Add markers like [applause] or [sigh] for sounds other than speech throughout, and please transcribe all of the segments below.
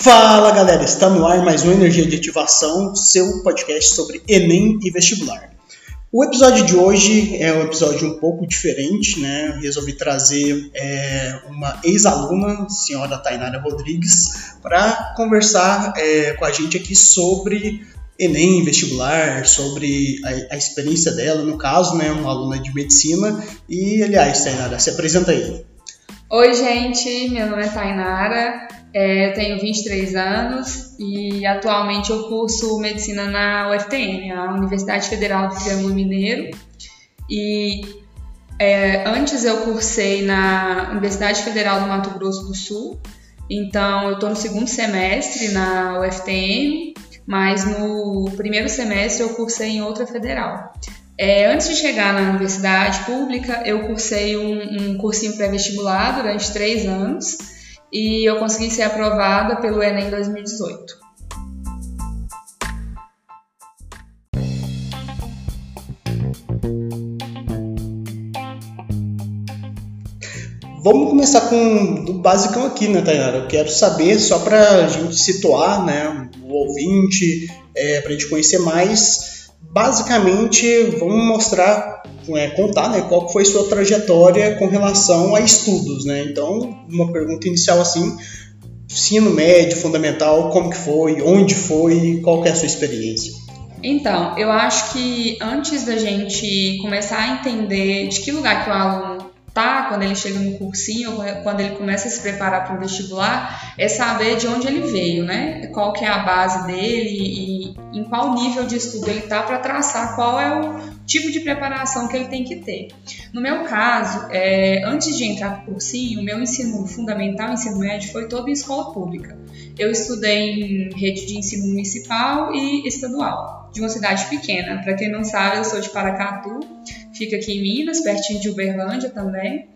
Fala galera, está no ar mais um Energia de Ativação, seu podcast sobre Enem e vestibular. O episódio de hoje é um episódio um pouco diferente, né? Resolvi trazer é, uma ex-aluna, senhora Tainara Rodrigues, para conversar é, com a gente aqui sobre Enem, vestibular, sobre a, a, experiência dela, no caso, né? Uma aluna de medicina. E, aliás, Tainara, se apresenta aí. Oi, gente, meu nome é Tainara. É, eu tenho 23 anos e atualmente eu curso medicina na UFTM, a Universidade Federal do Triângulo Mineiro. E é, antes eu cursei na Universidade Federal do Mato Grosso do Sul, então eu estou no segundo semestre na UFTM, mas no primeiro semestre eu cursei em outra federal. É, antes de chegar na universidade pública, eu cursei um, um cursinho pré-vestibular durante três anos e eu consegui ser aprovada pelo Enem 2018. Vamos começar com do basicão aqui, né, Tainara? Eu quero saber, só para a gente situar né, o ouvinte, é, para a gente conhecer mais, basicamente vamos mostrar é, contar né, qual foi sua trajetória com relação a estudos. Né? Então, uma pergunta inicial assim, ensino médio, fundamental, como que foi, onde foi, qual que é a sua experiência? Então, eu acho que antes da gente começar a entender de que lugar que o aluno tá quando ele chega no cursinho, quando ele começa a se preparar para o vestibular, é saber de onde ele veio, né? Qual que é a base dele e em qual nível de estudo ele tá para traçar qual é o tipo de preparação que ele tem que ter. No meu caso, é, antes de entrar para o cursinho, o meu ensino fundamental, ensino médio, foi todo em escola pública. Eu estudei em rede de ensino municipal e estadual, de uma cidade pequena. Para quem não sabe, eu sou de Paracatu, fica aqui em Minas, pertinho de Uberlândia também.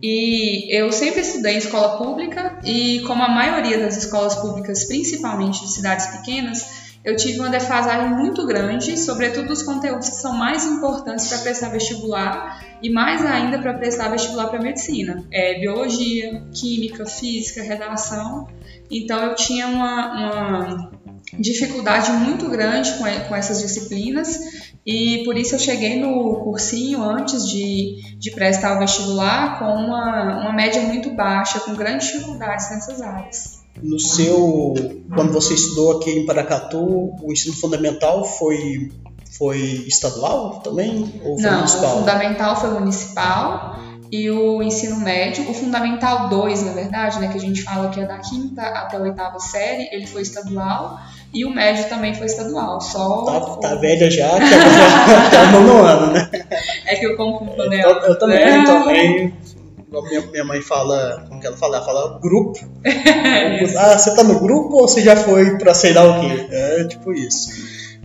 E eu sempre estudei em escola pública e como a maioria das escolas públicas, principalmente de cidades pequenas, eu tive uma defasagem muito grande, sobretudo os conteúdos que são mais importantes para prestar vestibular e mais ainda para prestar vestibular para medicina, é, biologia, química, física, redação. Então eu tinha uma, uma dificuldade muito grande com, com, essas disciplinas e por isso eu cheguei no cursinho antes de, de prestar o vestibular com uma, uma média muito baixa, com grandes dificuldades nessas áreas. No seu, quando você estudou aqui em Paracatu, o ensino fundamental foi foi estadual também ou foi Não, municipal? o fundamental foi municipal e o ensino médio, o fundamental 2, na verdade, né, que a gente fala que é da quinta até a oitava série, ele foi estadual e o médio também foi estadual. Só tá, tá velha já, tá, [laughs] tá no ano, né? É que eu confundo, né? Eu, eu também, é. também. Minha, minha mãe fala, como que ela fala? Ela fala grupo. [laughs] ah, você tá no grupo ou você já foi pra sei lá o quê? É tipo isso.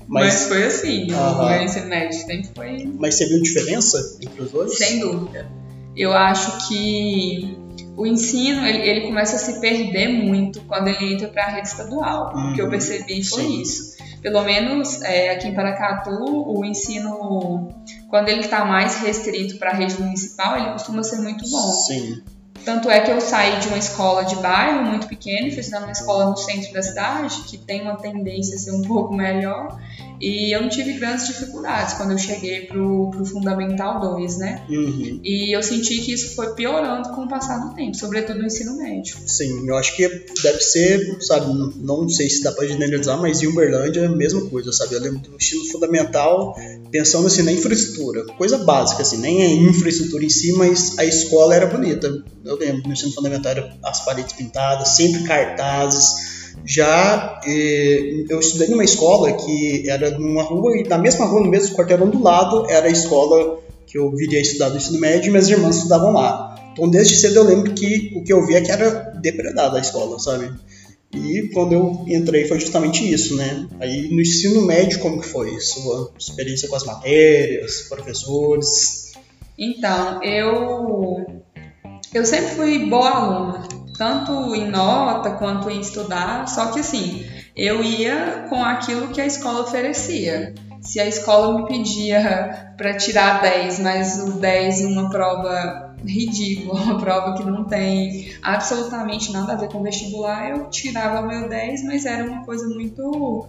Mas, Mas foi assim, uh -huh. o meu ensino médio sempre foi. Mas você viu diferença entre os dois? Sem dúvida. Eu acho que o ensino ele, ele, começa a se perder muito quando ele entra para a rede estadual. Uhum. O que eu uhum. percebi foi Sim. isso. Pelo menos é, aqui em Paracatu, o ensino, quando ele está mais restrito para a rede municipal, ele costuma ser muito bom. Sim. Tanto é que eu saí de uma escola de bairro muito pequena e fui estudar numa escola no centro da cidade, que tem uma tendência a ser um pouco melhor. E eu não tive grandes dificuldades quando eu cheguei pro, pro Fundamental 2, né? Uhum. E eu senti que isso foi piorando com o passar do tempo, sobretudo no ensino médio. Sim, eu acho que deve ser, sabe, não sei se dá pra generalizar, mas em Uberlândia é a mesma coisa, sabe? Eu lembro do ensino fundamental, pensando assim na infraestrutura, coisa básica, assim, nem a infraestrutura em si, mas a escola era bonita. Eu lembro no ensino fundamental, as paredes pintadas, sempre cartazes já eh, eu estudei numa escola que era numa rua e na mesma rua, no mesmo quarteirão do lado, era a escola que eu viria estudar no ensino médio e minhas irmãs estudavam lá. Então desde cedo eu lembro que o que eu via é que era depredada a escola, sabe? E quando eu entrei foi justamente isso, né? Aí no ensino médio como que foi? Sua experiência com as matérias, professores? Então, eu eu sempre fui boa aluna tanto em nota quanto em estudar, só que assim, eu ia com aquilo que a escola oferecia. Se a escola me pedia para tirar 10, mas o 10 em uma prova ridículo, [laughs] uma prova que não tem absolutamente nada a ver com vestibular. Eu tirava meu 10, mas era uma coisa muito,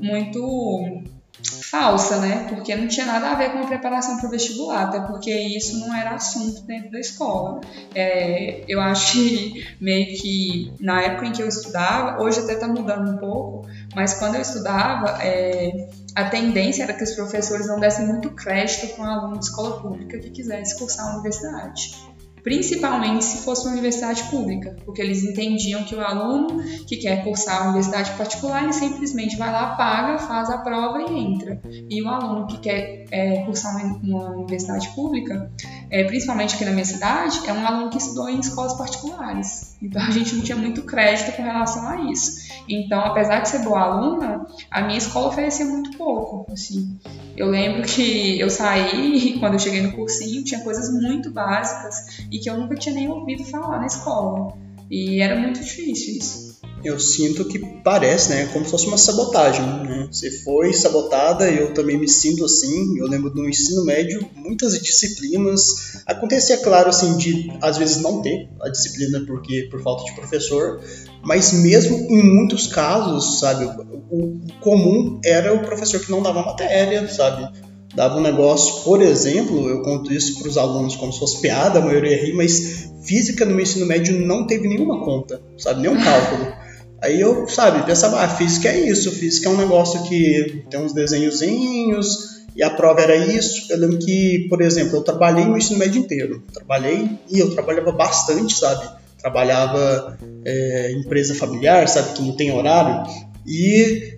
muito falsa, né? Porque não tinha nada a ver com a preparação para o vestibular, até porque isso não era assunto dentro da escola. É, eu acho que meio que na época em que eu estudava, hoje até está mudando um pouco, mas quando eu estudava, é, a tendência era que os professores não dessem muito crédito para um aluno de escola pública que quisesse cursar a universidade principalmente se fosse uma universidade pública, porque eles entendiam que o aluno que quer cursar a universidade particular, ele simplesmente vai lá, paga, faz a prova e entra. E o aluno que quer é, cursar uma, uma, universidade pública, é, principalmente aqui na minha cidade, é um aluno que estudou em escolas particulares. Então a gente não tinha muito crédito com relação a isso. Então, apesar de ser boa aluna, a minha escola oferecia muito pouco. Assim, eu lembro que eu saí [laughs] quando eu cheguei no cursinho tinha coisas muito básicas e que eu nunca tinha nem ouvido falar na escola. E era muito difícil isso. Eu sinto que parece, né, como se fosse uma sabotagem, né? Você foi sabotada, eu também me sinto assim. Eu lembro do ensino médio, muitas disciplinas. Acontecia, claro, assim, de às vezes não ter a disciplina porque por falta de professor, mas mesmo em muitos casos, sabe, o, comum era o professor que não dava matéria, sabe? Dava um negócio, por exemplo, eu conto isso para os alunos como se fosse piada, a maioria ri, mas física no meu ensino médio não teve nenhuma conta, sabe, nenhum cálculo. Aí eu, sabe, pensava, ah, física é isso, física é um negócio que tem uns desenhozinhos, e a prova era isso. Eu lembro que, por exemplo, eu trabalhei no ensino médio inteiro. Trabalhei e eu trabalhava bastante, sabe? trabalhava é, empresa familiar, sabe, que não tem horário, e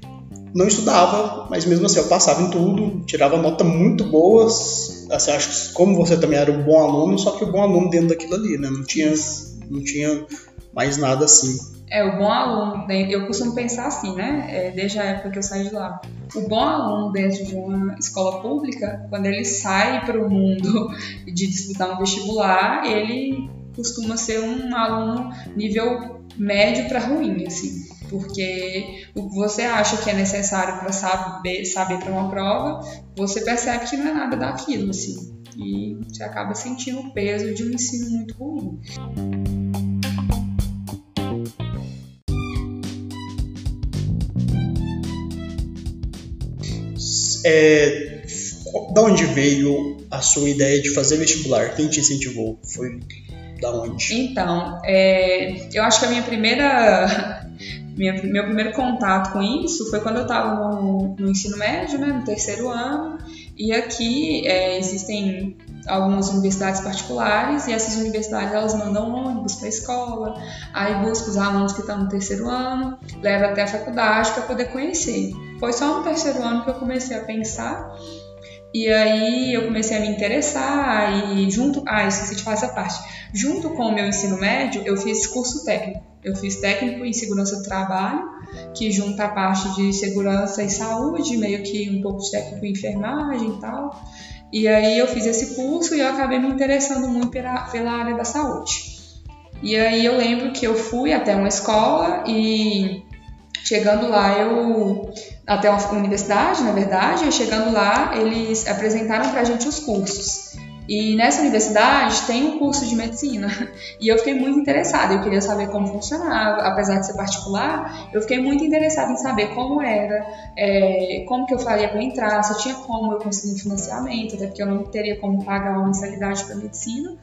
não estudava, mas mesmo assim eu passava em tudo, tirava nota muito boas. Assim, acho que como você também era um bom aluno, só que o bom aluno dentro daquilo ali, né? Não tinha, não tinha mais nada assim. É, o bom aluno, né? eu costumo pensar assim, né? É, desde a época que eu saí de lá. O bom aluno dentro de uma escola pública, quando ele sai para o mundo [laughs] de disputar um vestibular, ele costuma ser um aluno nível médio para ruim, assim, porque o que você acha que é necessário para saber, saber para uma prova, você percebe que não é nada daquilo, assim, e você acaba sentindo o peso de um ensino muito ruim. É, da onde veio a sua ideia de fazer vestibular? Quem te incentivou? Foi da onde? Então, é, eu acho que a minha primeira. [laughs] Minha, meu primeiro contato com isso foi quando eu estava no, no, ensino médio, né, no terceiro ano, e aqui é, existem algumas universidades particulares e essas universidades elas mandam ônibus para a escola, aí busca os alunos que estão no terceiro ano, leva até a faculdade para poder conhecer. Foi só no terceiro ano que eu comecei a pensar e aí eu comecei a me interessar e junto, ah, esqueci de falar essa parte. Junto com o meu ensino médio, eu fiz curso técnico. Eu fiz técnico em segurança do trabalho, que junta a parte de segurança e saúde, meio que um pouco de técnico em enfermagem e tal. E aí eu fiz esse curso e eu acabei me interessando muito pela, pela área da saúde. E aí eu lembro que eu fui até uma escola e chegando lá eu até uma universidade, na verdade, e chegando lá, eles apresentaram para a gente os cursos. E nessa universidade tem um curso de medicina. E eu fiquei muito interessada, eu queria saber como funcionava, apesar de ser particular, eu fiquei muito interessada em saber como era, é, como que eu faria para entrar, se tinha como eu conseguir financiamento, até porque eu não teria como pagar uma mensalidade para medicina.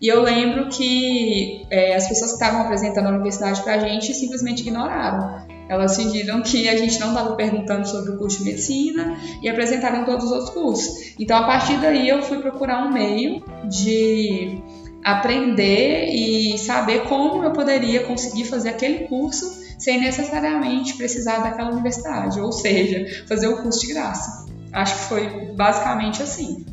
E eu lembro que é, as pessoas que estavam apresentando a universidade para a gente simplesmente ignoraram. Elas fingiram que a gente não estava perguntando sobre o curso de medicina e apresentaram todos os outros cursos. Então, a partir daí, eu fui procurar um meio de aprender e saber como eu poderia conseguir fazer aquele curso sem necessariamente precisar daquela universidade, ou seja, fazer o curso de graça. Acho que foi basicamente assim.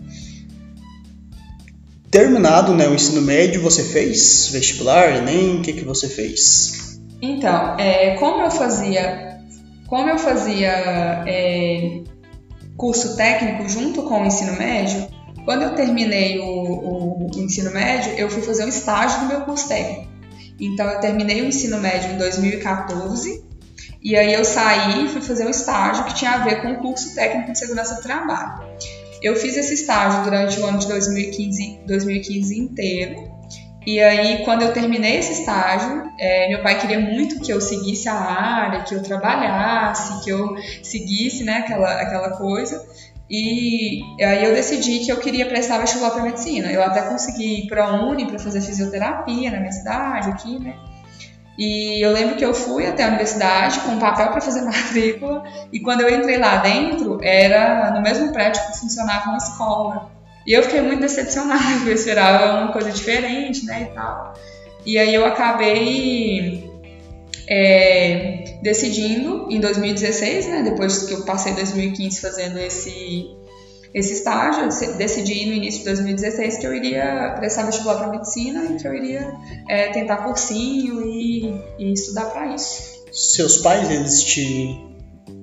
Terminado né, o ensino médio, você fez vestibular, Enem, o que, que você fez? Então, é, como eu fazia, como eu fazia é, curso técnico junto com o ensino médio, quando eu terminei o, o, ensino médio, eu fui fazer um estágio do meu curso técnico. Então, eu terminei o ensino médio em 2014 e aí eu saí e fui fazer um estágio que tinha a ver com o curso técnico de segurança do trabalho. eu fiz esse estágio durante o ano de 2015, 2015 inteiro. E aí, quando eu terminei esse estágio, é, meu pai queria muito que eu seguisse a área, que eu trabalhasse, que eu seguisse né, aquela, aquela coisa. E aí eu decidi que eu queria prestar vestibular para medicina. Eu até consegui ir para a Uni para fazer fisioterapia na minha cidade aqui, né? E eu lembro que eu fui até a universidade com um papel para fazer [laughs] matrícula e quando eu entrei lá dentro, era no mesmo prédio que funcionava uma escola. E eu fiquei muito decepcionada, eu esperava uma coisa diferente, né, e tal. E aí eu acabei é, decidindo em 2016, né, depois que eu passei 2015 fazendo esse esse estágio, decidi no início de 2016 que eu iria prestar vestibular para medicina e que eu iria é, tentar cursinho e, e estudar para isso. Seus pais, eles te,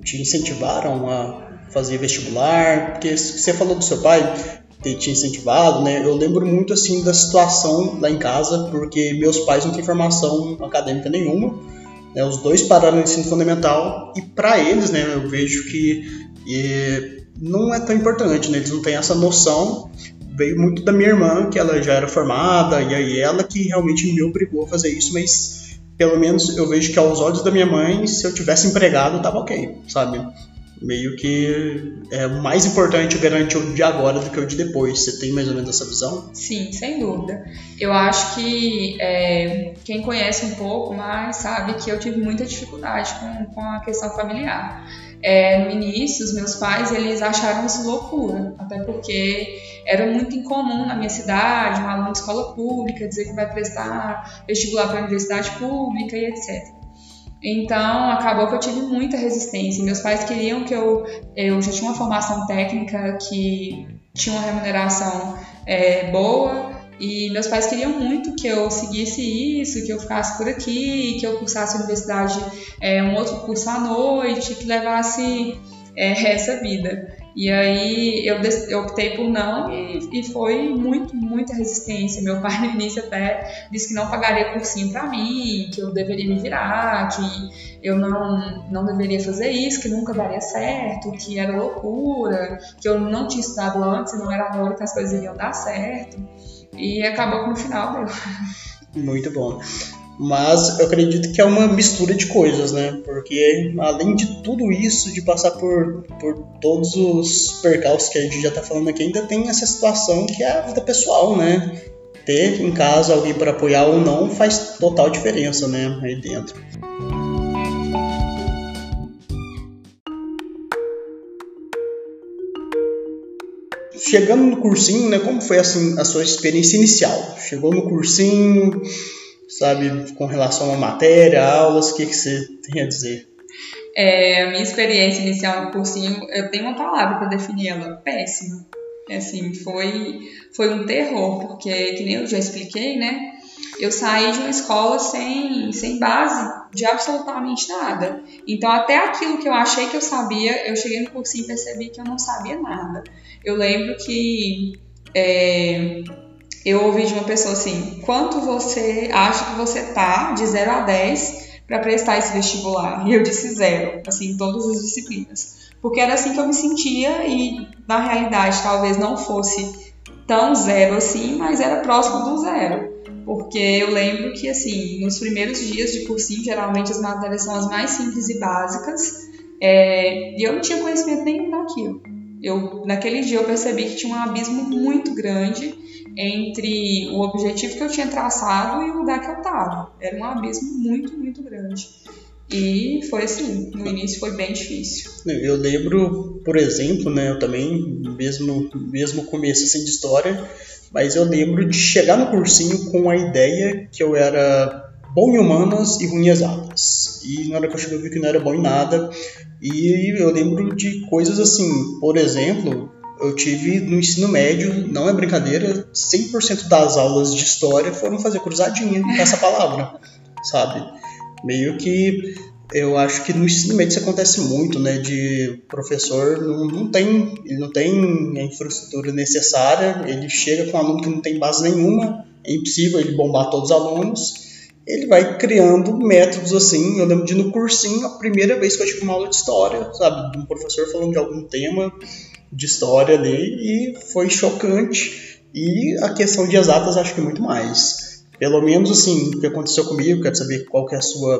te incentivaram a fazer vestibular? Porque você falou do seu pai ter te incentivado, né? Eu lembro muito assim da situação lá em casa, porque meus pais não têm formação acadêmica nenhuma. Né? Os dois pararam no ensino fundamental e para eles, né, eu vejo que e, não é tão importante, né? Eles não têm essa noção. Veio muito da minha irmã, que ela já era formada, e aí ela que realmente me obrigou a fazer isso, mas pelo menos eu vejo que aos olhos da minha mãe, se eu tivesse empregado, tava ok, sabe? Meio que é mais importante garantir o de agora do que o de depois. Você tem mais ou menos essa visão? Sim, sem dúvida. Eu acho que é, quem conhece um pouco mais sabe que eu tive muita dificuldade com, com a questão familiar. É, no início, os meus pais eles acharam isso loucura, até porque era muito incomum na minha cidade um aluno de escola pública dizer que vai prestar vestibular para a universidade pública e etc. Então, acabou que eu tive muita resistência. Meus pais queriam que eu. Eu já tinha uma formação técnica que tinha uma remuneração é, boa, e meus pais queriam muito que eu seguisse isso, que eu ficasse por aqui, que eu cursasse a universidade, é, um outro curso à noite, que levasse é, [laughs] essa vida. E aí eu, eu optei por não e, e, foi muito, muita resistência. Meu pai no início até disse que não pagaria cursinho para mim, que eu deveria me virar, que eu não, não deveria fazer isso, que nunca daria certo, que era loucura, que eu não tinha estudado antes não era agora que as coisas iriam dar certo. E acabou que no final deu. Muito bom. Mas eu acredito que é uma mistura de coisas, né? Porque além de tudo isso, de passar por, por todos os percalços que a gente já tá falando aqui, ainda tem essa situação que é a vida pessoal, né? Ter em casa alguém para apoiar ou não faz total diferença, né? Aí dentro. chegando no cursinho, né? Como foi assim a sua experiência inicial? Chegou no cursinho, sabe, com relação à matéria, aulas, o que, que você tem a dizer? É, a minha experiência inicial no cursinho, eu tenho uma palavra para definir ela, péssima. É assim, foi, foi um terror, porque, que nem eu já expliquei, né? Eu saí de uma escola sem, sem base de absolutamente nada. Então, até aquilo que eu achei que eu sabia, eu cheguei no cursinho e percebi que eu não sabia nada. Eu lembro que é, eu ouvi de uma pessoa assim: quanto você acha que você tá de 0 a 10 para prestar esse vestibular? E eu disse zero, assim, em todas as disciplinas. Porque era assim que eu me sentia e na realidade talvez não fosse tão zero assim, mas era próximo do zero. Porque eu lembro que, assim, nos primeiros dias de cursinho, geralmente as matérias são as mais simples e básicas, é, e eu não tinha conhecimento nenhum daquilo. Eu, naquele dia eu percebi que tinha um abismo muito grande entre o objetivo que eu tinha traçado e o lugar que eu estava. Era um abismo muito, muito grande. E foi assim, no início foi bem difícil. Eu lembro, por exemplo, né, eu também, mesmo, mesmo começo assim, de história, mas eu lembro de chegar no cursinho com a ideia que eu era bom em humanas e ruim em exatas. E na hora que eu cheguei eu vi que não era bom em nada. E eu lembro de coisas assim, por exemplo, eu tive no ensino médio, não é brincadeira, 100% das aulas de história foram fazer cruzadinha com essa palavra, sabe? Meio que eu acho que no ensino médio isso acontece muito, né? De professor não, não tem, ele não tem a infraestrutura necessária, ele chega com um aluno que não tem base nenhuma, é impossível ele bombar todos os alunos. Ele vai criando métodos assim. Eu lembro de no cursinho, a primeira vez que eu tive uma aula de história, sabe? Um professor falando de algum tema, de história ali e foi chocante. E a questão de exatas acho que muito mais. Pelo menos assim, o que aconteceu comigo, quero saber qual que é a sua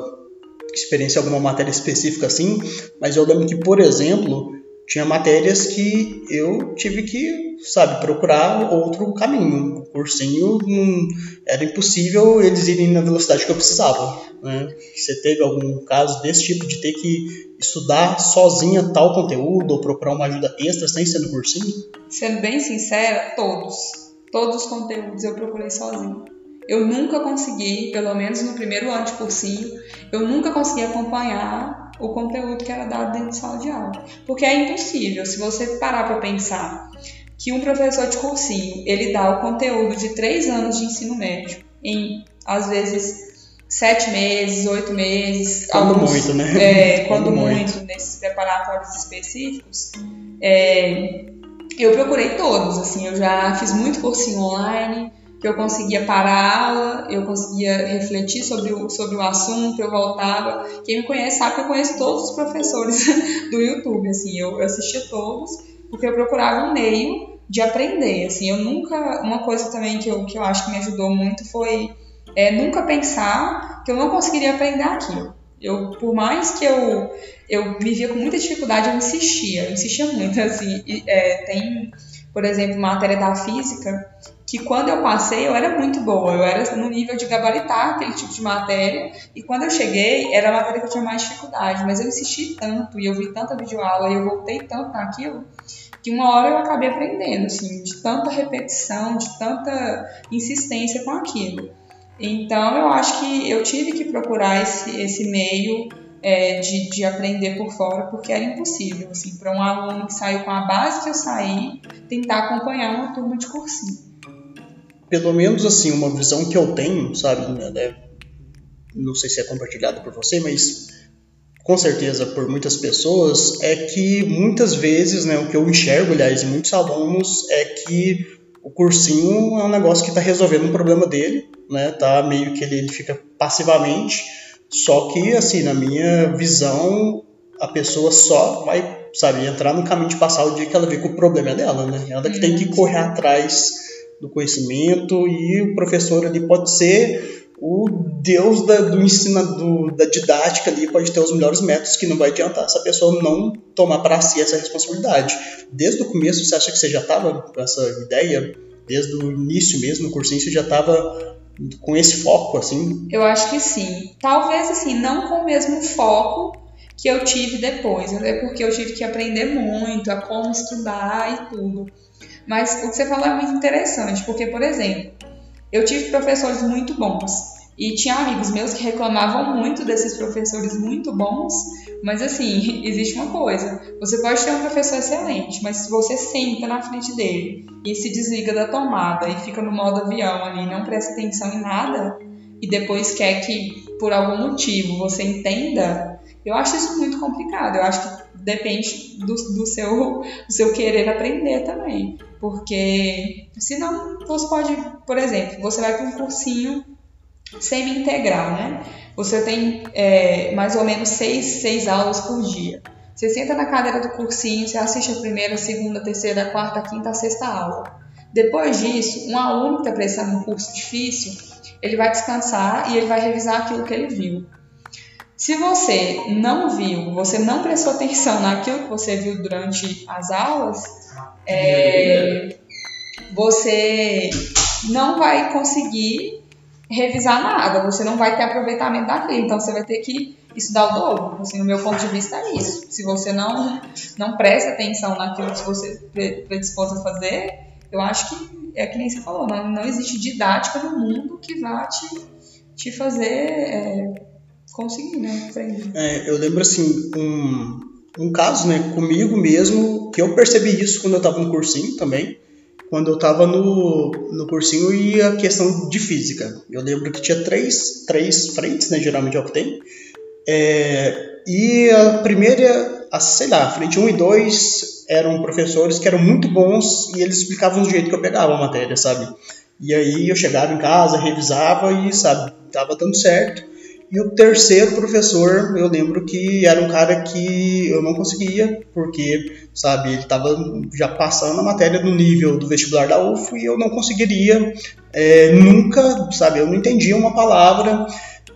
experiência alguma matéria específica assim, mas eu lembro que, por exemplo, tinha matérias que eu tive que, sabe, procurar outro caminho. O cursinho não, era impossível eles irem na velocidade que eu precisava. Né? Você teve algum caso desse tipo de ter que estudar sozinha tal conteúdo ou procurar uma ajuda extra sem ser no cursinho? Sendo bem sincera, todos. Todos os conteúdos eu procurei sozinho. Eu nunca consegui, pelo menos no primeiro ano de cursinho, eu nunca consegui acompanhar o conteúdo que era dado dentro de sala de aula. Porque é impossível, se você parar para pensar que um professor de cursinho, ele dá o conteúdo de três anos de ensino médio em, às vezes, sete meses, oito meses. Quando alguns, muito, né? É, [laughs] quando, quando muito, muito, nesses preparatórios específicos. É, eu procurei todos, assim, eu já fiz muito cursinho online, que eu conseguia parar a aula, eu conseguia refletir sobre o, sobre o assunto, eu voltava. Quem me conhece sabe que eu conheço todos os professores [laughs] do YouTube, assim, eu, assistia todos, porque eu procurava um meio de aprender, assim, eu nunca, uma coisa também que eu, que eu acho que me ajudou muito foi é, nunca pensar que eu não conseguiria aprender aquilo. Eu, por mais que eu, eu vivia com muita dificuldade, eu insistia, eu insistia muito, [laughs] assim, e, é, tem, por exemplo, matéria da física, que quando eu passei eu era muito boa, eu era no nível de gabaritar aquele tipo de matéria, e quando eu cheguei era a matéria que eu tinha mais dificuldade, mas eu insisti tanto e eu vi tanta videoaula e eu voltei tanto naquilo, que uma hora eu acabei aprendendo, assim, de tanta repetição, de tanta insistência com aquilo. Então eu acho que eu tive que procurar esse, esse meio é, de, de aprender por fora, porque era impossível, assim, para um aluno que saiu com a base que eu saí, tentar acompanhar uma turma de cursinho pelo menos assim, uma visão que eu tenho, sabe, né, não sei se é compartilhada por você, mas com certeza por muitas pessoas, é que muitas vezes, né, o que eu enxergo, aliás, em muitos alunos, é que o cursinho é um negócio que está resolvendo um problema dele, né, tá meio que ele, ele fica passivamente, só que, assim, na minha visão, a pessoa só vai, sabe, entrar no caminho de passar o dia que ela vê que o problema é dela, né, ela que tem que correr atrás do conhecimento e o professor ali pode ser o deus da, do ensino, do, da didática ali, pode ter os melhores métodos que não vai adiantar essa pessoa não tomar para si essa responsabilidade. Desde o começo, você acha que você já estava com essa ideia? Desde o início mesmo, no cursinho, você já estava com esse foco, assim? Eu acho que sim. Talvez, assim, não com o mesmo foco que eu tive depois, até porque eu tive que aprender muito a como estudar e tudo. Mas o que você falou é muito interessante, porque, por exemplo, eu tive professores muito bons e tinha amigos meus que reclamavam muito desses professores muito bons, mas assim, [laughs] existe uma coisa: você pode ter um professor excelente, mas se você senta na frente dele e se desliga da tomada e fica no modo avião ali, não presta atenção em nada, e depois quer que por algum motivo você entenda, eu acho isso muito complicado. Eu acho que depende do, do, seu, do seu querer aprender também. Porque senão você pode, por exemplo, você vai para um cursinho semi-integral, né? Você tem é, mais ou menos seis, seis aulas por dia. Você senta na cadeira do cursinho, você assiste a primeira, a segunda, a terceira, a quarta, a quinta, a sexta aula. Depois disso, um aluno que está prestando um curso difícil, ele vai descansar e ele vai revisar aquilo que ele viu. Se você não viu, você não prestou atenção naquilo que você viu durante as aulas, é, você não vai conseguir revisar nada, você não vai ter aproveitamento daquilo, então você vai ter que estudar o dobro. Assim, no meu ponto de vista é isso. Se você não, não presta atenção naquilo que você predispôs a fazer, eu acho que é que nem você falou, não, não existe didática no mundo que vá te, te fazer. É, conseguir, né? É, eu lembro assim, um, um caso, né, comigo mesmo, que eu percebi isso quando eu estava no cursinho também. Quando eu estava no, no cursinho e a questão de física. Eu lembro que tinha três, três frentes, né? Geralmente é o que tem. É, e a primeira, a, sei lá, a frente 1 e 2 eram professores que eram muito bons e eles explicavam do jeito que eu pegava a matéria, sabe? E aí eu chegava em casa, revisava e, sabe, tava dando certo. E o terceiro professor, eu lembro que era um cara que eu não conseguia, porque, sabe, ele estava já passando a matéria no nível do vestibular da UFO e eu não conseguiria é, nunca, sabe, eu não entendia uma palavra.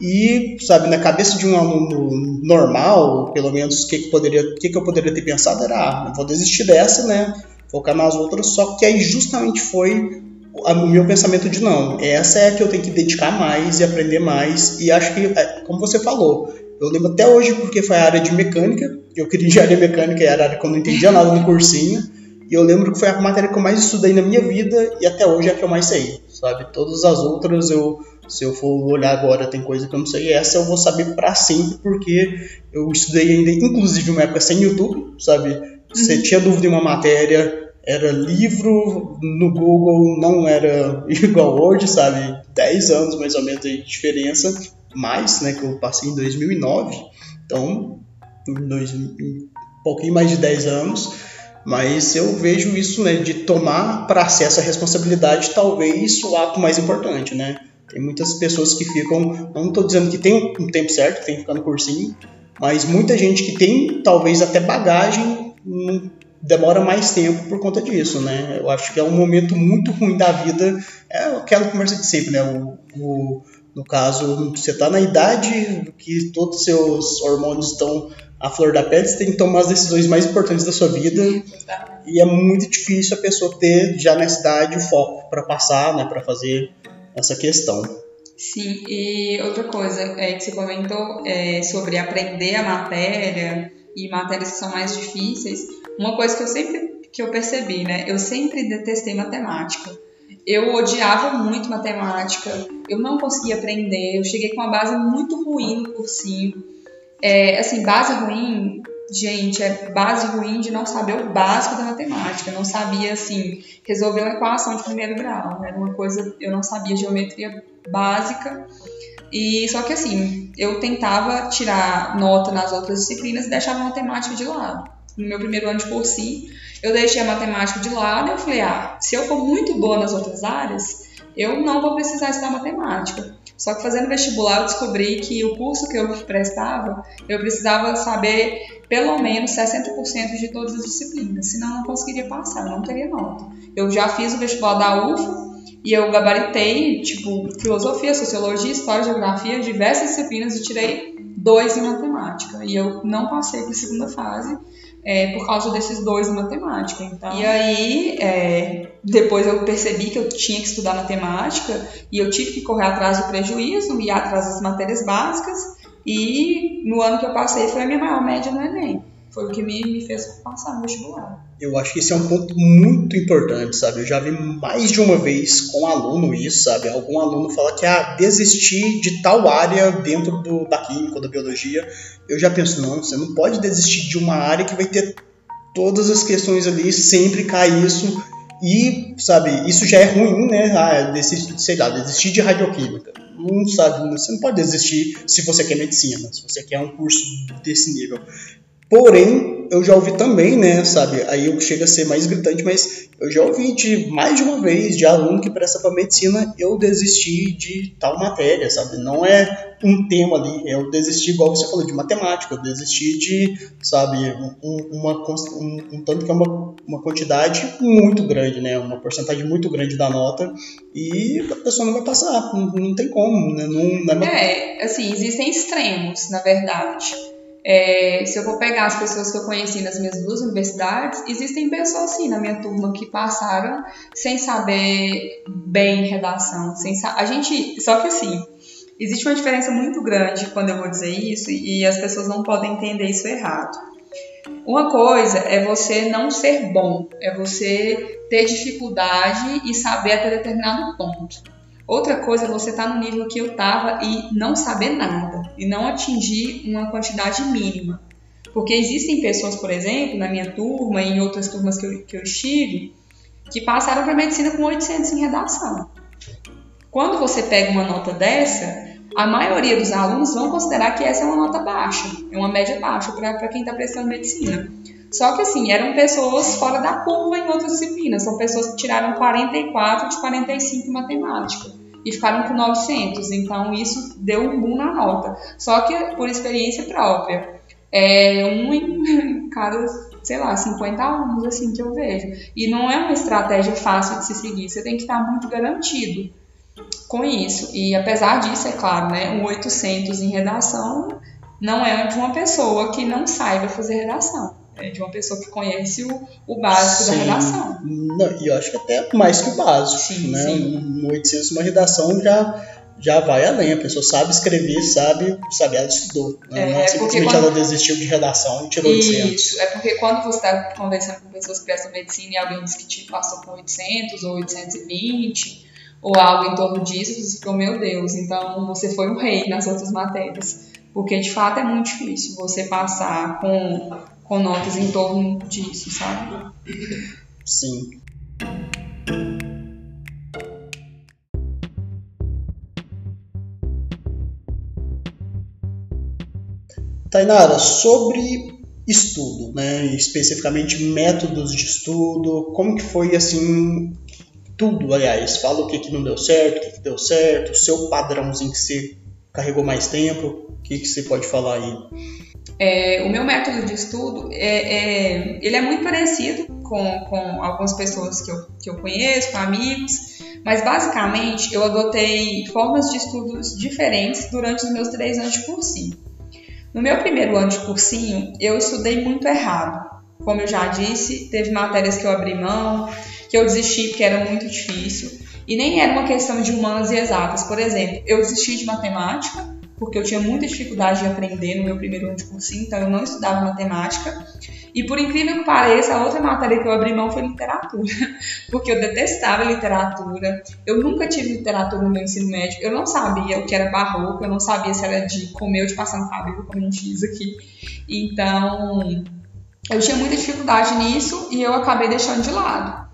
E, sabe, na cabeça de um aluno normal, pelo menos o que, que, poderia, que, que eu poderia ter pensado era, ah, vou desistir dessa, né? Focar nas outras, só que aí justamente foi o meu pensamento de não, essa é a que eu tenho que dedicar mais e aprender mais. E acho que, é, como você falou, eu lembro até hoje porque foi a área de mecânica, eu queria engenharia mecânica e era a área que eu não entendia nada no cursinho. E eu lembro que foi a matéria que eu mais estudei na minha vida e até hoje é a que eu mais sei, sabe? Todas as outras eu, se eu for olhar agora, tem coisa que eu não sei. Essa eu vou saber para sempre porque eu estudei ainda, inclusive uma época sem YouTube, sabe? Você uhum. tinha dúvida em uma matéria, era livro no Google, não era [laughs] igual hoje, sabe? 10 anos mais ou menos de diferença, mais, né? Que eu passei em 2009, então, dois, um pouquinho mais de 10 anos. Mas eu vejo isso, né, de tomar para si essa responsabilidade, talvez o ato mais importante, né? Tem muitas pessoas que ficam, não estou dizendo que tem um tempo certo, tem que ficar no cursinho, mas muita gente que tem talvez até bagagem demora mais tempo por conta disso, né? Eu acho que é um momento muito ruim da vida, é aquela conversa de sempre, né? O, o no caso, você está na idade que todos os seus hormônios estão à flor da pele, você tem que tomar as decisões mais importantes da sua vida e é muito difícil a pessoa ter já nessa idade o foco para passar, né? Para fazer essa questão. Sim, e outra coisa é que você comentou é, sobre aprender a matéria e matérias que são mais difíceis, uma coisa que eu sempre que eu percebi, né? Eu sempre detestei matemática. Eu odiava muito matemática, eu não conseguia aprender, eu cheguei com uma base muito ruim no cursinho. É, assim, base ruim, gente, é base ruim de não saber o básico da matemática. Eu não sabia, assim, resolver uma equação de primeiro grau. Era uma coisa, eu não sabia geometria básica. E só que assim, eu tentava tirar nota nas outras disciplinas e deixava a matemática de lado. No meu primeiro ano de cursinho, eu deixei a matemática de lado e eu falei, ah, se eu for muito boa nas outras áreas, eu não vou precisar estudar matemática. Só que fazendo vestibular eu descobri que o curso que eu prestava, eu precisava saber pelo menos 60% de todas as disciplinas, senão eu não conseguiria passar, não teria nota. Eu já fiz o vestibular da UFA, e eu gabaritei, tipo, filosofia, sociologia, história, geografia, diversas disciplinas e tirei dois em matemática. E eu não passei para a segunda fase é, por causa desses dois em matemática. Então, e aí, é, depois eu percebi que eu tinha que estudar matemática e eu tive que correr atrás do prejuízo, ir atrás das matérias básicas. E no ano que eu passei foi a minha maior média no Enem. Foi o que me, me fez passar no vestibular. Eu acho que esse é um ponto muito importante, sabe? Eu já vi mais de uma vez com aluno isso, sabe? Algum aluno fala que ah, desistir de tal área dentro do, da química ou da biologia. Eu já penso, não, você não pode desistir de uma área que vai ter todas as questões ali, sempre cai isso. E, sabe, isso já é ruim, né? Ah, desistir, sei lá, desistir de radioquímica. Não sabe, você não pode desistir se você quer medicina, se você quer um curso desse nível. Porém, eu já ouvi também, né, sabe? Aí eu chego a ser mais gritante, mas eu já ouvi de mais de uma vez de aluno que presta para medicina, eu desisti de tal matéria, sabe? Não é um tema ali, eu desisti, igual você falou, de matemática, eu desisti de, sabe, um, uma, um, um tanto que é uma, uma quantidade muito grande, né? Uma porcentagem muito grande da nota e a pessoa não vai passar, não, não tem como, né? Não, não é, é, assim, existem extremos, na verdade. É, se eu vou pegar as pessoas que eu conheci nas minhas duas universidades, existem pessoas assim na minha turma que passaram sem saber bem redação, sem a gente, só que assim, existe uma diferença muito grande quando eu vou dizer isso e as pessoas não podem entender isso errado. Uma coisa é você não ser bom, é você ter dificuldade e saber até determinado ponto. Outra coisa é você estar tá no nível que eu estava e não saber nada, e não atingir uma quantidade mínima. Porque existem pessoas, por exemplo, na minha turma e em outras turmas que eu, que eu estive, que passaram para medicina com 800 em redação. Quando você pega uma nota dessa, a maioria dos alunos vão considerar que essa é uma nota baixa, é uma média baixa para quem está prestando medicina. Só que assim, eram pessoas fora da curva em outras disciplinas, são pessoas que tiraram 44 de 45 em matemática. E ficaram com 900. Então isso deu um boom na nota. Só que por experiência própria. É um em [laughs] cada, sei lá, 50 alunos assim que eu vejo. E não é uma estratégia fácil de se seguir. Você tem que estar muito garantido com isso. E apesar disso, é claro, né, um 800 em redação não é de uma pessoa que não saiba fazer redação. É de uma pessoa que conhece o, o básico sim. da redação. Não, e eu acho que até mais que o básico. Sim, né? Sim. Um 800, uma redação já, já vai além. A pessoa sabe escrever, sabe, sabe ela estudou. Né? É, não é simplesmente quando... ela desistiu de redação e tirou Isso, 800. Isso, é porque quando você está conversando com pessoas que prestam medicina e alguém diz que te passou com 800 ou 820 ou algo em torno disso, você ficou, meu Deus, então você foi um rei nas outras matérias. Porque de fato é muito difícil você passar com, com notas em torno disso, sabe? Sim. Tainara, sobre estudo, né, especificamente métodos de estudo, como que foi assim tudo, aliás, fala o que, que não deu certo, o que, que deu certo, o seu padrãozinho que você carregou mais tempo, o que, que você pode falar aí? É, o meu método de estudo é, é, ele é muito parecido com, com algumas pessoas que eu, que eu conheço, com amigos, mas basicamente eu adotei formas de estudos diferentes durante os meus três anos de cursinho. No meu primeiro ano de cursinho, eu estudei muito errado. Como eu já disse, teve matérias que eu abri mão, que eu desisti porque era muito difícil. E nem era uma questão de humanas e exatas. Por exemplo, eu desisti de matemática, porque eu tinha muita dificuldade de aprender no meu primeiro ano de cursinho, então eu não estudava matemática. E por incrível que pareça, a outra matéria que eu abri mão foi literatura, [laughs] porque eu detestava literatura. Eu nunca tive literatura no meu ensino médio. Eu não sabia o que era barroco, eu não sabia se era de comer ou de passar no cabelo, como a gente diz aqui. Então, eu tinha muita dificuldade nisso e eu acabei deixando de lado.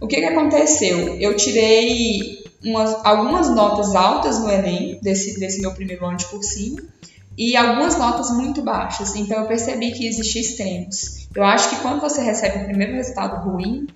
O que, que aconteceu? Eu tirei umas, algumas notas altas no Enem, desse, desse meu primeiro ano de cursinho, e algumas notas muito baixas. Então eu percebi que existiam extremos. Eu acho que quando você recebe o primeiro resultado ruim,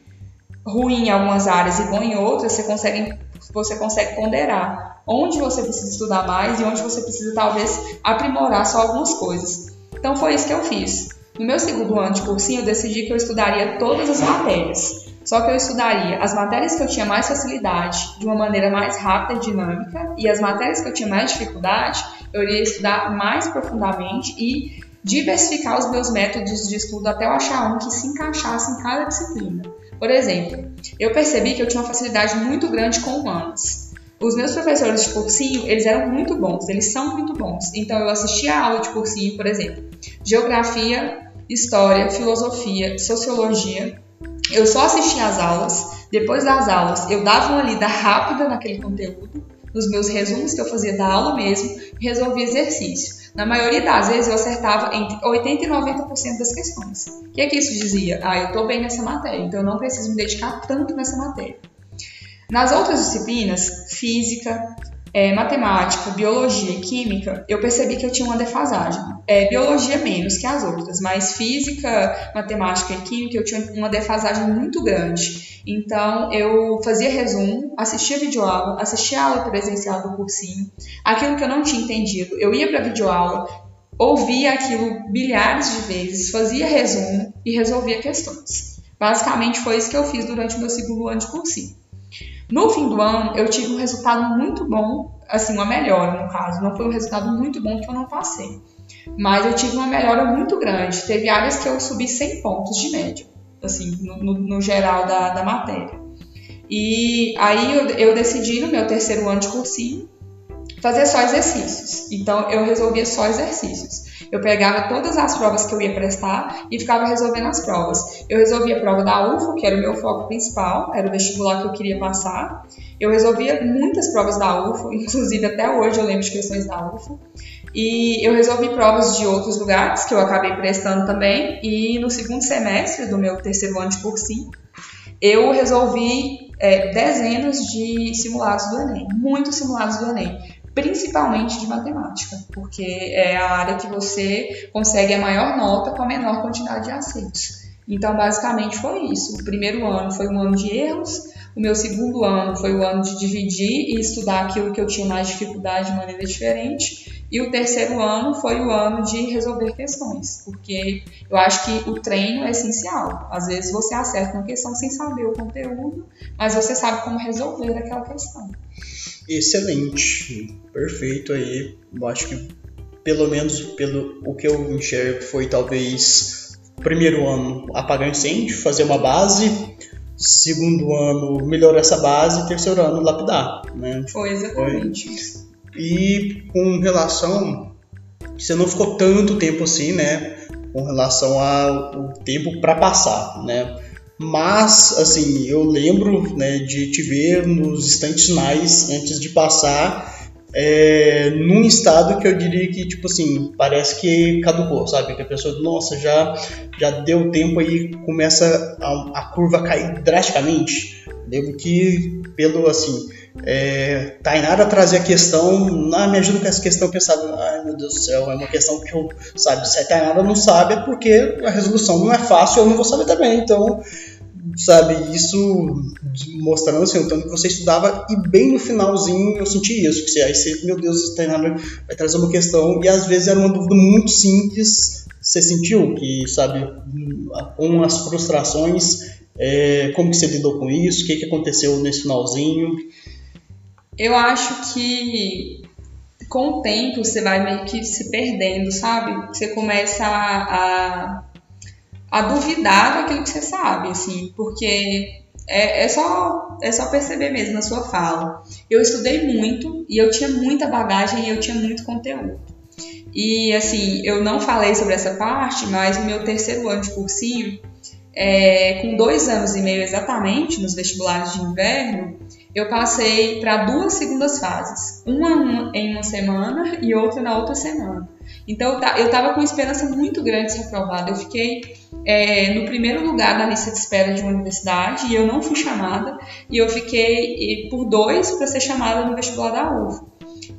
ruim em algumas áreas e bom em outras, você consegue, você consegue ponderar onde você precisa estudar mais e onde você precisa talvez aprimorar só algumas coisas. Então foi isso que eu fiz. No meu segundo ano de cursinho, eu decidi que eu estudaria todas as matérias. Só que eu estudaria as matérias que eu tinha mais facilidade de uma maneira mais rápida e dinâmica, e as matérias que eu tinha mais dificuldade, eu iria estudar mais profundamente e diversificar os meus métodos de estudo até eu achar um que se encaixasse em cada disciplina. Por exemplo, eu percebi que eu tinha uma facilidade muito grande com humanas. Os meus professores de cursinho, eles eram muito bons, eles são muito bons. Então eu assistia a aula de cursinho, por exemplo, geografia, história, filosofia, sociologia, eu só assistia às aulas, depois das aulas eu dava uma lida rápida naquele conteúdo, nos meus resumos que eu fazia da aula mesmo, e resolvia exercício. Na maioria das vezes eu acertava entre 80% e 90% das questões. O que é que isso dizia? Ah, eu estou bem nessa matéria, então eu não preciso me dedicar tanto nessa matéria. Nas outras disciplinas, física, é, matemática, biologia e química, eu percebi que eu tinha uma defasagem. É, biologia menos que as outras, mas física, matemática e química eu tinha uma defasagem muito grande. Então eu fazia resumo, assistia videoaula, assistia a aula presencial do cursinho. Aquilo que eu não tinha entendido, eu ia para videoaula, ouvia aquilo bilhares de vezes, fazia resumo e resolvia questões. Basicamente foi isso que eu fiz durante o meu segundo ano de cursinho. No fim do ano, eu tive um resultado muito bom, assim, uma melhora no caso. Não foi um resultado muito bom que eu não passei. Mas eu tive uma melhora muito grande. Teve áreas que eu subi 100 pontos de média, assim, no, no, no geral da, da matéria. E aí eu, eu decidi, no meu terceiro ano de cursinho, fazer só exercícios. Então eu resolvia só exercícios. Eu pegava todas as provas que eu ia prestar e ficava resolvendo as provas. Eu resolvia a prova da UFO, que era o meu foco principal, era o vestibular que eu queria passar. Eu resolvia muitas provas da UFO, [laughs] inclusive até hoje eu lembro de questões da UFO. E eu resolvi provas de outros lugares que eu acabei prestando também. E no segundo semestre do meu terceiro ano de cursinho, eu resolvi é, dezenas de simulados do Enem, muitos simulados do Enem principalmente de matemática, porque é a área que você consegue a maior nota com a menor quantidade de acertos. Então, basicamente foi isso. O primeiro ano foi um ano de erros, O meu segundo ano foi o ano de dividir e estudar aquilo que eu tinha mais dificuldade de maneira diferente. E o terceiro ano foi o ano de resolver questões, porque eu acho que o treino é essencial. Às vezes você acerta uma questão sem saber o conteúdo, mas você sabe como resolver aquela questão. Excelente, perfeito aí. Eu acho que pelo menos pelo o que eu enxergo foi talvez primeiro ano apagar incêndio, fazer uma base, segundo ano melhorar essa base, terceiro ano lapidar, né? Foi exatamente. Foi e com relação. Você não ficou tanto tempo assim, né? Com relação ao tempo para passar, né? Mas, assim, eu lembro né, de te ver nos instantes finais antes de passar é, num estado que eu diria que, tipo assim, parece que caducou, sabe? Que a pessoa, nossa, já, já deu tempo aí, começa a, a curva a cair drasticamente. Lembro que, pelo, assim, é, Tainara trazer a questão, me ajuda com essa questão, eu pensava, ai meu Deus do céu, é uma questão que eu, sabe, se a Tainara não sabe é porque a resolução não é fácil, eu não vou saber também, então, sabe, isso mostrando assim, o tanto que você estudava e bem no finalzinho eu senti isso, que você, aí você, meu Deus, a Tainara vai trazer uma questão e às vezes era uma dúvida muito simples, você sentiu que, sabe, com as frustrações, é, como que você lidou com isso, o que, que aconteceu nesse finalzinho? Eu acho que com o tempo você vai meio que se perdendo, sabe? Você começa a, a, a duvidar daquilo que você sabe, assim, porque é, é, só, é só perceber mesmo na sua fala. Eu estudei muito e eu tinha muita bagagem e eu tinha muito conteúdo. E assim, eu não falei sobre essa parte, mas no meu terceiro ano de cursinho, é, com dois anos e meio exatamente nos vestibulares de inverno, eu passei para duas segundas fases, uma em uma semana e outra na outra semana. Então eu estava com esperança muito grande de ser aprovada. Eu fiquei é, no primeiro lugar na lista de espera de uma universidade e eu não fui chamada. E eu fiquei por dois para ser chamada no vestibular da UFO.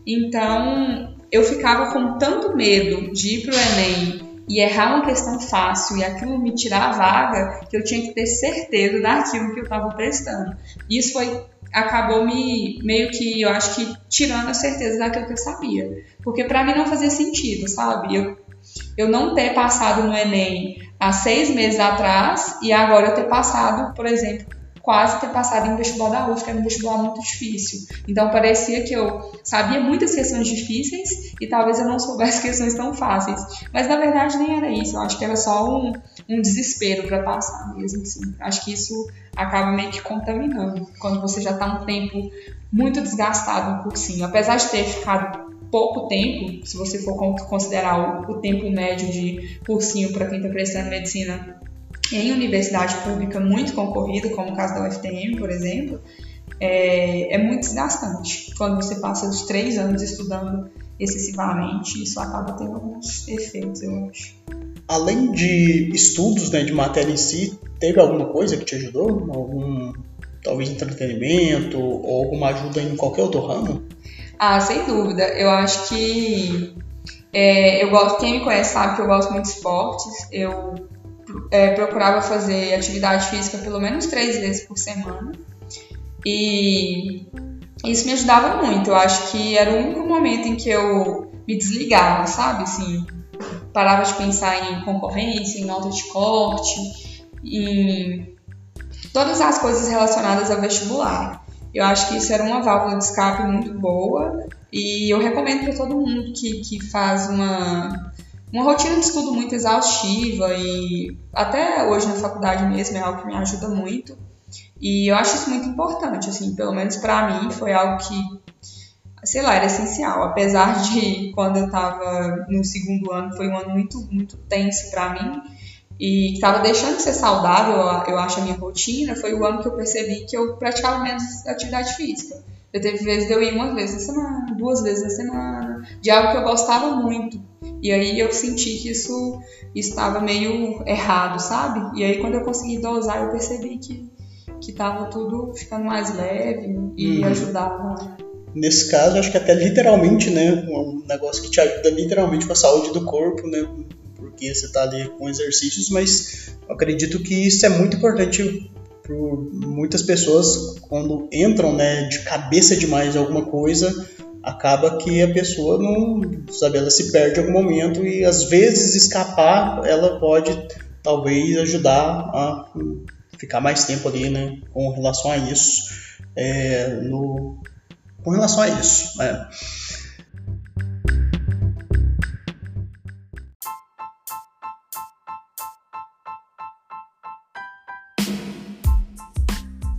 Então eu ficava com tanto medo de ir para o Enem e errar uma questão fácil e aquilo me tirar a vaga que eu tinha que ter certeza daquilo que eu estava prestando. Isso foi acabou me meio que eu acho que tirando a certeza daquilo que eu sabia. Porque para mim não fazia sentido, sabe? Eu, eu não ter passado no Enem há seis meses atrás e agora eu ter passado, por exemplo, quase ter passado em vestibular da UF, que era um vestibular muito difícil. Então parecia que eu sabia muitas questões difíceis e talvez eu não soubesse [laughs] questões tão fáceis. Mas na verdade nem era isso, eu acho que era só um, um desespero para passar mesmo. Assim. Acho que isso acaba meio que contaminando quando você já está um tempo muito desgastado no cursinho. Apesar de ter ficado pouco tempo, se você for considerar o, o tempo médio de cursinho para quem está prestando medicina em universidade pública muito concorrida, como o caso da UFTM, por exemplo, é, é muito desgastante. Quando você passa os três anos estudando excessivamente, isso acaba tendo alguns efeitos, eu acho. Além de estudos, né, de matéria em si, teve alguma coisa que te ajudou? Algum, talvez entretenimento ou alguma ajuda em qualquer outro ramo? Ah, sem dúvida. Eu acho que é, eu gosto. Quem me conhece sabe que eu gosto muito de esportes. Eu é, procurava fazer atividade física pelo menos três vezes por semana. E isso me ajudava muito. Eu acho que era o único momento em que eu me desligava, sabe? Assim, parava de pensar em concorrência, em nota de corte, em todas as coisas relacionadas ao vestibular. Eu acho que isso era uma válvula de escape muito boa e eu recomendo para todo mundo que, que faz uma uma rotina de estudo muito exaustiva e até hoje na faculdade mesmo é algo que me ajuda muito. E eu acho isso muito importante, assim, pelo menos para mim foi algo que, sei lá, era essencial. Apesar de quando eu estava no segundo ano foi um ano muito, muito tenso para mim e estava deixando de ser saudável, eu acho, a minha rotina, foi o ano que eu percebi que eu praticava menos atividade física. Eu teve vezes de eu ir uma vez na semana, duas vezes na semana, de algo que eu gostava muito. E aí eu senti que isso estava meio errado, sabe? E aí quando eu consegui dosar, eu percebi que que tava tudo ficando mais leve e uhum. ajudava. Nesse caso, acho que até literalmente, né, um negócio que te ajuda literalmente com a saúde do corpo, né, porque você tá ali com exercícios, mas acredito que isso é muito importante por muitas pessoas quando entram né, de cabeça demais em alguma coisa, acaba que a pessoa não, sabe, ela se perde em algum momento e às vezes escapar, ela pode talvez ajudar a ficar mais tempo ali, né, com relação a isso, é, no, com relação a isso, né.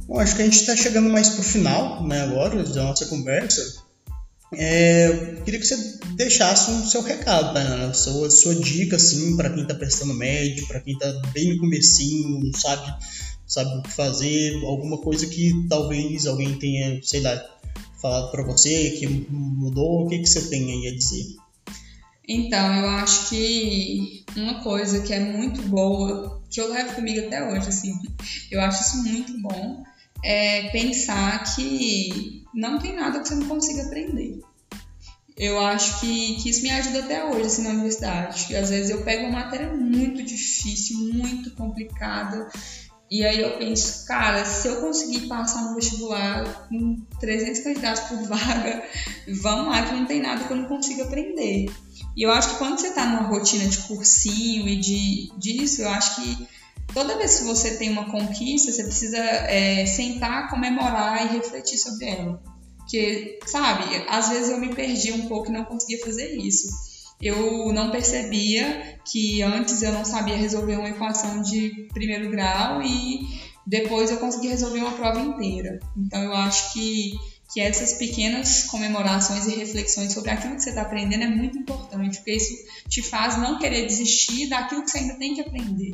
Bom, acho que a gente está chegando mais para o final, né, agora da nossa conversa. É, queria que você deixasse o seu recado, né? a sua, sua dica assim para quem está prestando médio, para quem está bem no comecinho, não sabe, sabe o que fazer, alguma coisa que talvez alguém tenha, sei lá, falado para você que mudou, o que, que você tem aí a dizer? Então, eu acho que uma coisa que é muito boa, que eu levo comigo até hoje, assim, eu acho isso muito bom, é pensar que não tem nada que você não consiga aprender. Eu acho que, que isso me ajuda até hoje, assim, na universidade. Às vezes eu pego uma matéria muito difícil, muito complicada, e aí eu penso, cara, se eu conseguir passar no vestibular com 300 candidatos por vaga, vamos lá que não tem nada que eu não consiga aprender. E eu acho que quando você está numa rotina de cursinho e de disso, eu acho que toda vez que você tem uma conquista, você precisa é, sentar, comemorar e refletir sobre ela. Porque, sabe, às vezes eu me perdi um pouco e não conseguia fazer isso. Eu não percebia que antes eu não sabia resolver uma equação de primeiro grau e depois eu consegui resolver uma prova inteira. Então eu acho que, que essas pequenas comemorações e reflexões sobre aquilo que você está aprendendo é muito importante, porque isso te faz não querer desistir daquilo que você ainda tem que aprender.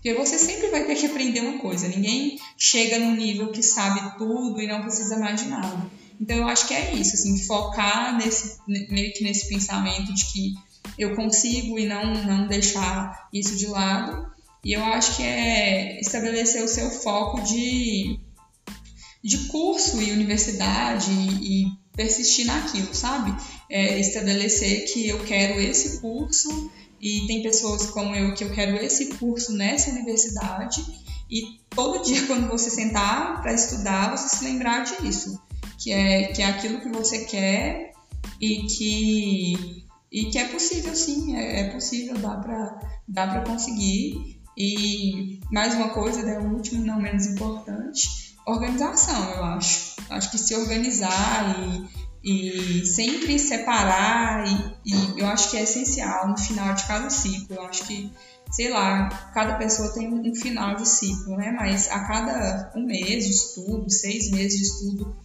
Porque você sempre vai ter que aprender uma coisa. Ninguém chega num nível que sabe tudo e não precisa mais de nada. Então eu acho que é isso, assim, focar nesse meio que nesse pensamento de que eu consigo e não não deixar isso de lado. E eu acho que é estabelecer o seu foco de de curso e universidade e, e persistir naquilo, sabe? É estabelecer que eu quero esse curso e tem pessoas como eu que eu quero esse curso nessa universidade e todo dia [laughs] quando você sentar para estudar, você se lembrar disso, que é que é aquilo que você quer e que e que é possível sim, é, é possível, dá para dá para conseguir. E mais uma coisa, né, o último não menos importante, organização, eu acho. Acho que se organizar e e sempre separar e, e, eu acho que é essencial no final de cada ciclo. Eu acho que, sei lá, cada pessoa tem um final de ciclo, né? Mas a cada um mês de estudo, seis meses de estudo,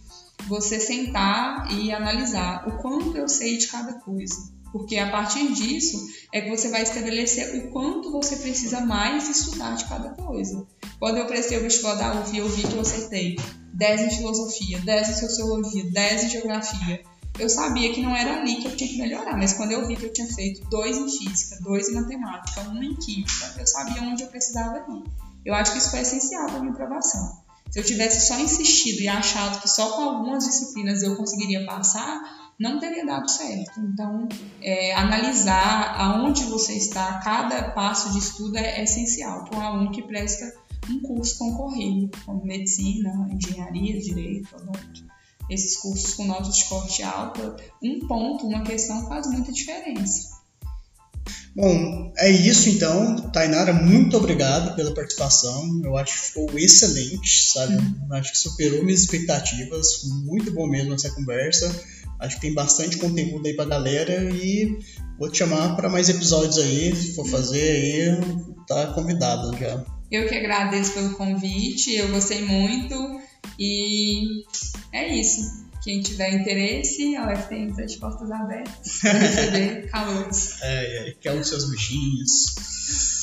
você sentar e analisar o quanto eu sei de cada coisa. Porque a partir disso é que você vai estabelecer o quanto você precisa mais estudar de cada coisa. Quando eu prestei o vestibular da UF, eu vi que eu acertei 10 em filosofia, 10 em sociologia, 10 em geografia. Eu sabia que não era ali que eu tinha que melhorar, mas quando eu vi que eu tinha feito dois em física, dois em matemática, um em química, eu sabia onde eu precisava ir. Eu acho que isso foi essencial para a minha aprovação. Se eu tivesse só insistido e achado que só com algumas disciplinas eu conseguiria passar, não teria dado certo. Então, é, analisar aonde você está, cada passo de estudo é, é essencial para um aluno que presta um curso concorrido, como medicina, engenharia, direito. Esses cursos com notas de corte alta, um ponto, uma questão faz muita diferença. Bom, é isso então. Tainara, muito obrigado pela participação. Eu acho que ficou excelente, sabe? Uhum. Acho que superou minhas expectativas. Muito bom mesmo essa conversa. Acho que tem bastante conteúdo aí pra galera e vou te chamar para mais episódios aí. Se for fazer aí, tá convidado já. Eu que agradeço pelo convite, eu gostei muito e é isso. Quem tiver interesse, a UF tem as portas abertas para receber [laughs] calouros. É, é, quer os seus bichinhos.